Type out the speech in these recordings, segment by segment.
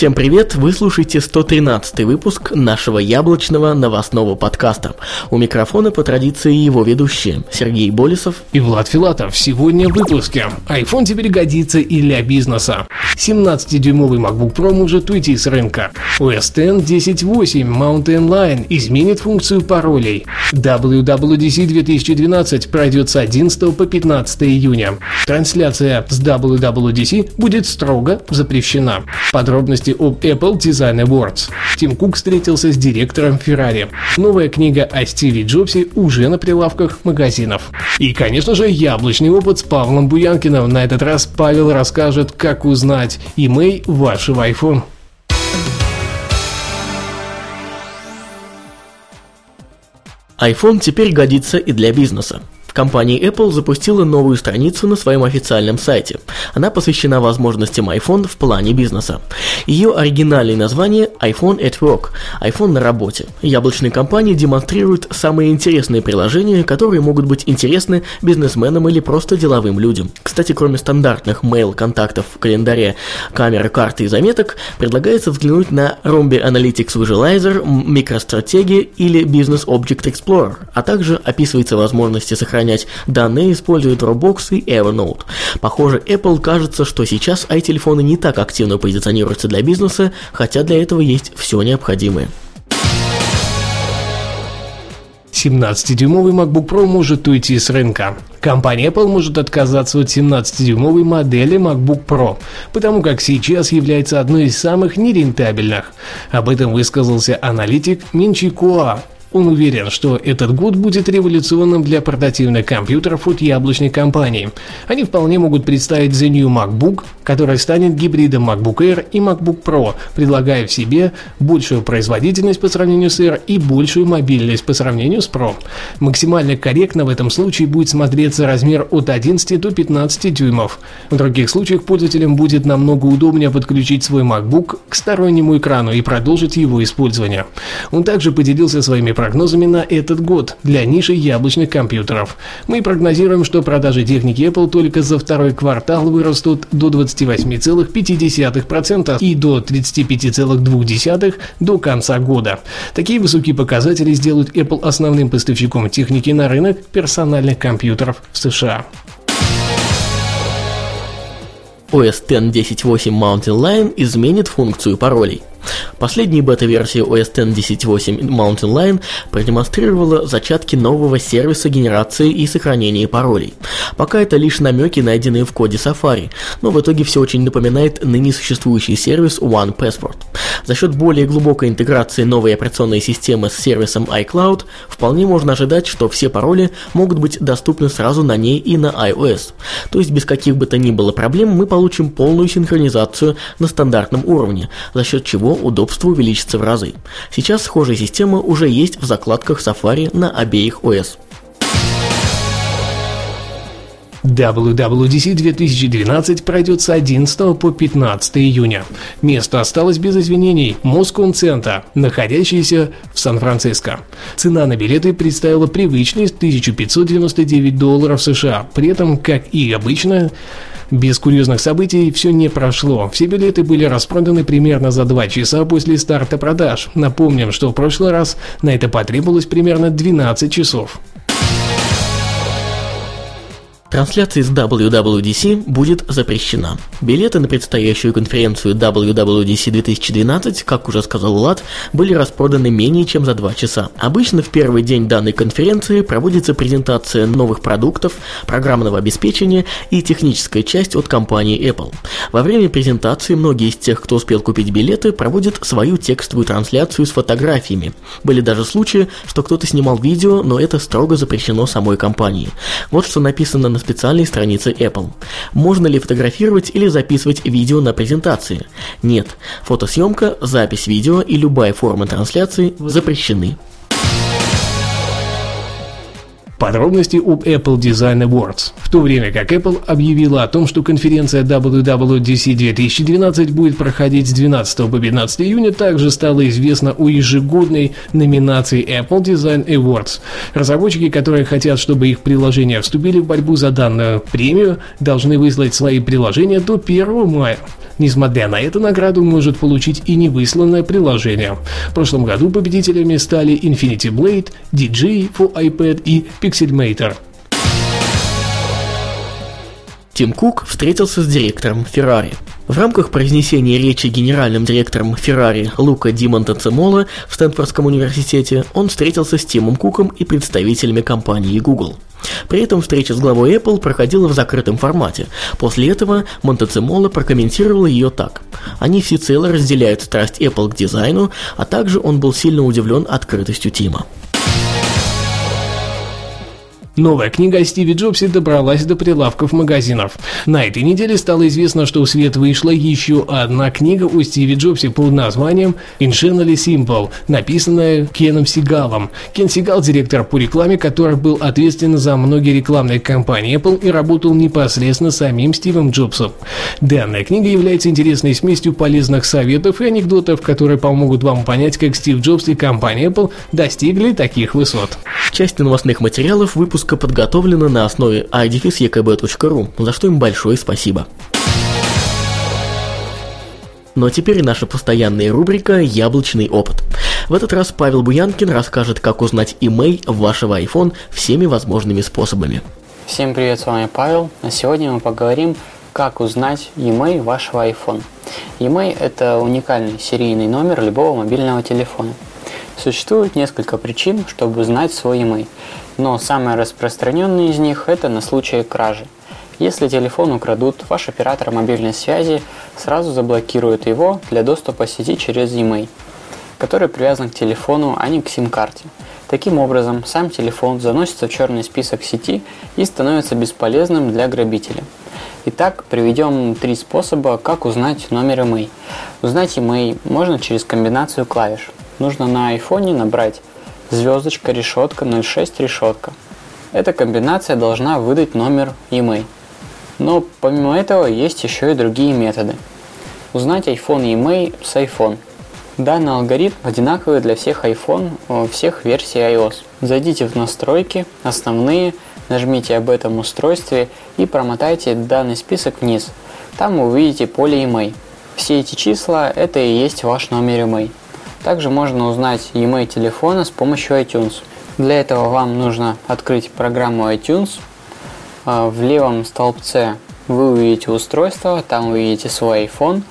Всем привет! Вы слушаете 113 выпуск нашего яблочного новостного подкаста. У микрофона по традиции его ведущие Сергей Болесов и Влад Филатов. Сегодня в выпуске. iPhone теперь годится и для бизнеса. 17-дюймовый MacBook Pro может уйти с рынка. OS X 10.8 Mountain Lion изменит функцию паролей. WWDC 2012 пройдет с 11 по 15 июня. Трансляция с WWDC будет строго запрещена. Подробности новости об Apple Design Awards. Тим Кук встретился с директором Ferrari. Новая книга о Стиве Джобсе уже на прилавках магазинов. И, конечно же, яблочный опыт с Павлом Буянкиным. На этот раз Павел расскажет, как узнать имей вашего iPhone. iPhone теперь годится и для бизнеса. Компания Apple запустила новую страницу на своем официальном сайте. Она посвящена возможностям iPhone в плане бизнеса. Ее оригинальное название iPhone at Work – iPhone на работе. Яблочные компании демонстрируют самые интересные приложения, которые могут быть интересны бизнесменам или просто деловым людям. Кстати, кроме стандартных mail контактов в календаре, камеры, карты и заметок, предлагается взглянуть на Rombi Analytics Visualizer, MicroStrategy или Business Object Explorer, а также описываются возможности сохранения сохранять данные, используют Dropbox и Evernote. Похоже, Apple кажется, что сейчас i-телефоны не так активно позиционируются для бизнеса, хотя для этого есть все необходимое. 17-дюймовый MacBook Pro может уйти с рынка. Компания Apple может отказаться от 17-дюймовой модели MacBook Pro, потому как сейчас является одной из самых нерентабельных. Об этом высказался аналитик Минчи Куа он уверен, что этот год будет революционным для портативных компьютеров от яблочной компании. Они вполне могут представить The New MacBook, который станет гибридом MacBook Air и MacBook Pro, предлагая в себе большую производительность по сравнению с Air и большую мобильность по сравнению с Pro. Максимально корректно в этом случае будет смотреться размер от 11 до 15 дюймов. В других случаях пользователям будет намного удобнее подключить свой MacBook к стороннему экрану и продолжить его использование. Он также поделился своими прогнозами на этот год для ниши яблочных компьютеров. Мы прогнозируем, что продажи техники Apple только за второй квартал вырастут до 28,5% и до 35,2% до конца года. Такие высокие показатели сделают Apple основным поставщиком техники на рынок персональных компьютеров в США. OS X 10.8 Mountain Lion изменит функцию паролей. Последняя бета-версия OS X 10.8 Mountain Lion продемонстрировала зачатки нового сервиса генерации и сохранения паролей. Пока это лишь намеки, найденные в коде Safari, но в итоге все очень напоминает ныне существующий сервис One Password. За счет более глубокой интеграции новой операционной системы с сервисом iCloud, вполне можно ожидать, что все пароли могут быть доступны сразу на ней и на iOS. То есть без каких бы то ни было проблем мы получим полную синхронизацию на стандартном уровне, за счет чего удобство увеличится в разы. Сейчас схожая система уже есть в закладках Safari на обеих OS. WWDC 2012 пройдет с 11 по 15 июня. Место осталось без извинений – Moscow Center, находящийся в Сан-Франциско. Цена на билеты представила привычные 1599 долларов США. При этом, как и обычно, без курьезных событий все не прошло. Все билеты были распроданы примерно за 2 часа после старта продаж. Напомним, что в прошлый раз на это потребовалось примерно 12 часов. Трансляция с WWDC будет запрещена. Билеты на предстоящую конференцию WWDC 2012, как уже сказал Влад, были распроданы менее чем за два часа. Обычно в первый день данной конференции проводится презентация новых продуктов, программного обеспечения и техническая часть от компании Apple. Во время презентации многие из тех, кто успел купить билеты, проводят свою текстовую трансляцию с фотографиями. Были даже случаи, что кто-то снимал видео, но это строго запрещено самой компанией. Вот что написано на специальной странице Apple. Можно ли фотографировать или записывать видео на презентации? Нет. Фотосъемка, запись видео и любая форма трансляции запрещены. Подробности об Apple Design Awards. В то время как Apple объявила о том, что конференция WWDC 2012 будет проходить с 12 по 15 июня, также стало известно о ежегодной номинации Apple Design Awards. Разработчики, которые хотят, чтобы их приложения вступили в борьбу за данную премию, должны выслать свои приложения до 1 мая. Несмотря на это, награду может получить и невысланное приложение. В прошлом году победителями стали Infinity Blade, DJ for iPad и Pixelmator. Тим Кук встретился с директором Ferrari. В рамках произнесения речи генеральным директором Ferrari Лука Ди Монтецемола в Стэнфордском университете он встретился с Тимом Куком и представителями компании Google. При этом встреча с главой Apple проходила в закрытом формате. После этого Монтецемола прокомментировал ее так. Они всецело разделяют страсть Apple к дизайну, а также он был сильно удивлен открытостью Тима. Новая книга о Стиве Джобсе добралась до прилавков магазинов. На этой неделе стало известно, что в свет вышла еще одна книга о Стиве Джобсе под названием Insanely Simple, написанная Кеном Сигалом. Кен Сигал – директор по рекламе, который был ответственен за многие рекламные кампании Apple и работал непосредственно самим Стивом Джобсом. Данная книга является интересной смесью полезных советов и анекдотов, которые помогут вам понять, как Стив Джобс и компания Apple достигли таких высот. Часть новостных материалов выпуска выпуска подготовлена на основе idefis.ekb.ru, за что им большое спасибо. Ну а теперь наша постоянная рубрика «Яблочный опыт». В этот раз Павел Буянкин расскажет, как узнать имей вашего iPhone всеми возможными способами. Всем привет, с вами Павел. На сегодня мы поговорим, как узнать e-mail вашего iPhone. E-mail – это уникальный серийный номер любого мобильного телефона. Существует несколько причин, чтобы узнать свой e-mail но самые распространенные из них – это на случай кражи. Если телефон украдут, ваш оператор мобильной связи сразу заблокирует его для доступа сети через e-mail, который привязан к телефону, а не к сим-карте. Таким образом, сам телефон заносится в черный список сети и становится бесполезным для грабителя. Итак, приведем три способа, как узнать номер e-mail. Узнать e-mail можно через комбинацию клавиш. Нужно на iPhone набрать звездочка, решетка, 06 решетка. Эта комбинация должна выдать номер e-mail. Но помимо этого есть еще и другие методы. Узнать iPhone e-mail с iPhone. Данный алгоритм одинаковый для всех iPhone э, всех версий iOS. Зайдите в настройки, основные, нажмите об этом устройстве и промотайте данный список вниз. Там увидите поле e-mail. Все эти числа это и есть ваш номер e-mail. Также можно узнать e-mail телефона с помощью iTunes. Для этого вам нужно открыть программу iTunes. А, в левом столбце вы увидите устройство, там вы увидите свой iPhone.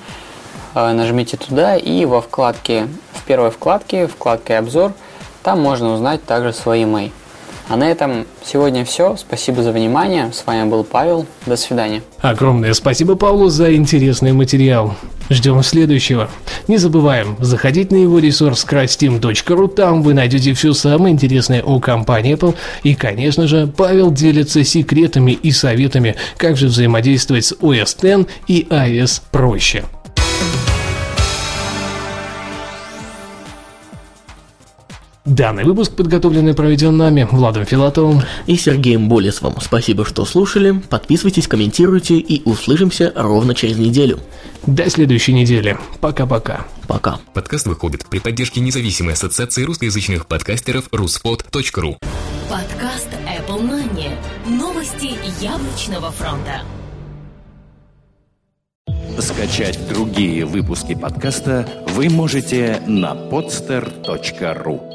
А, нажмите туда и во вкладке, в первой вкладке, вкладке обзор, там можно узнать также свой email. А на этом сегодня все. Спасибо за внимание. С вами был Павел. До свидания. Огромное спасибо Павлу за интересный материал. Ждем следующего. Не забываем заходить на его ресурс crashteam.ru, там вы найдете все самое интересное о компании Apple. И, конечно же, Павел делится секретами и советами, как же взаимодействовать с OS X и iOS проще. Данный выпуск подготовлен и проведен нами, Владом Филатовым и Сергеем Болесовым. Спасибо, что слушали. Подписывайтесь, комментируйте и услышимся ровно через неделю. До следующей недели. Пока-пока. Пока. Подкаст выходит при поддержке независимой ассоциации русскоязычных подкастеров ruspod.ru Подкаст Apple Money. Новости яблочного фронта. Скачать другие выпуски подкаста вы можете на podster.ru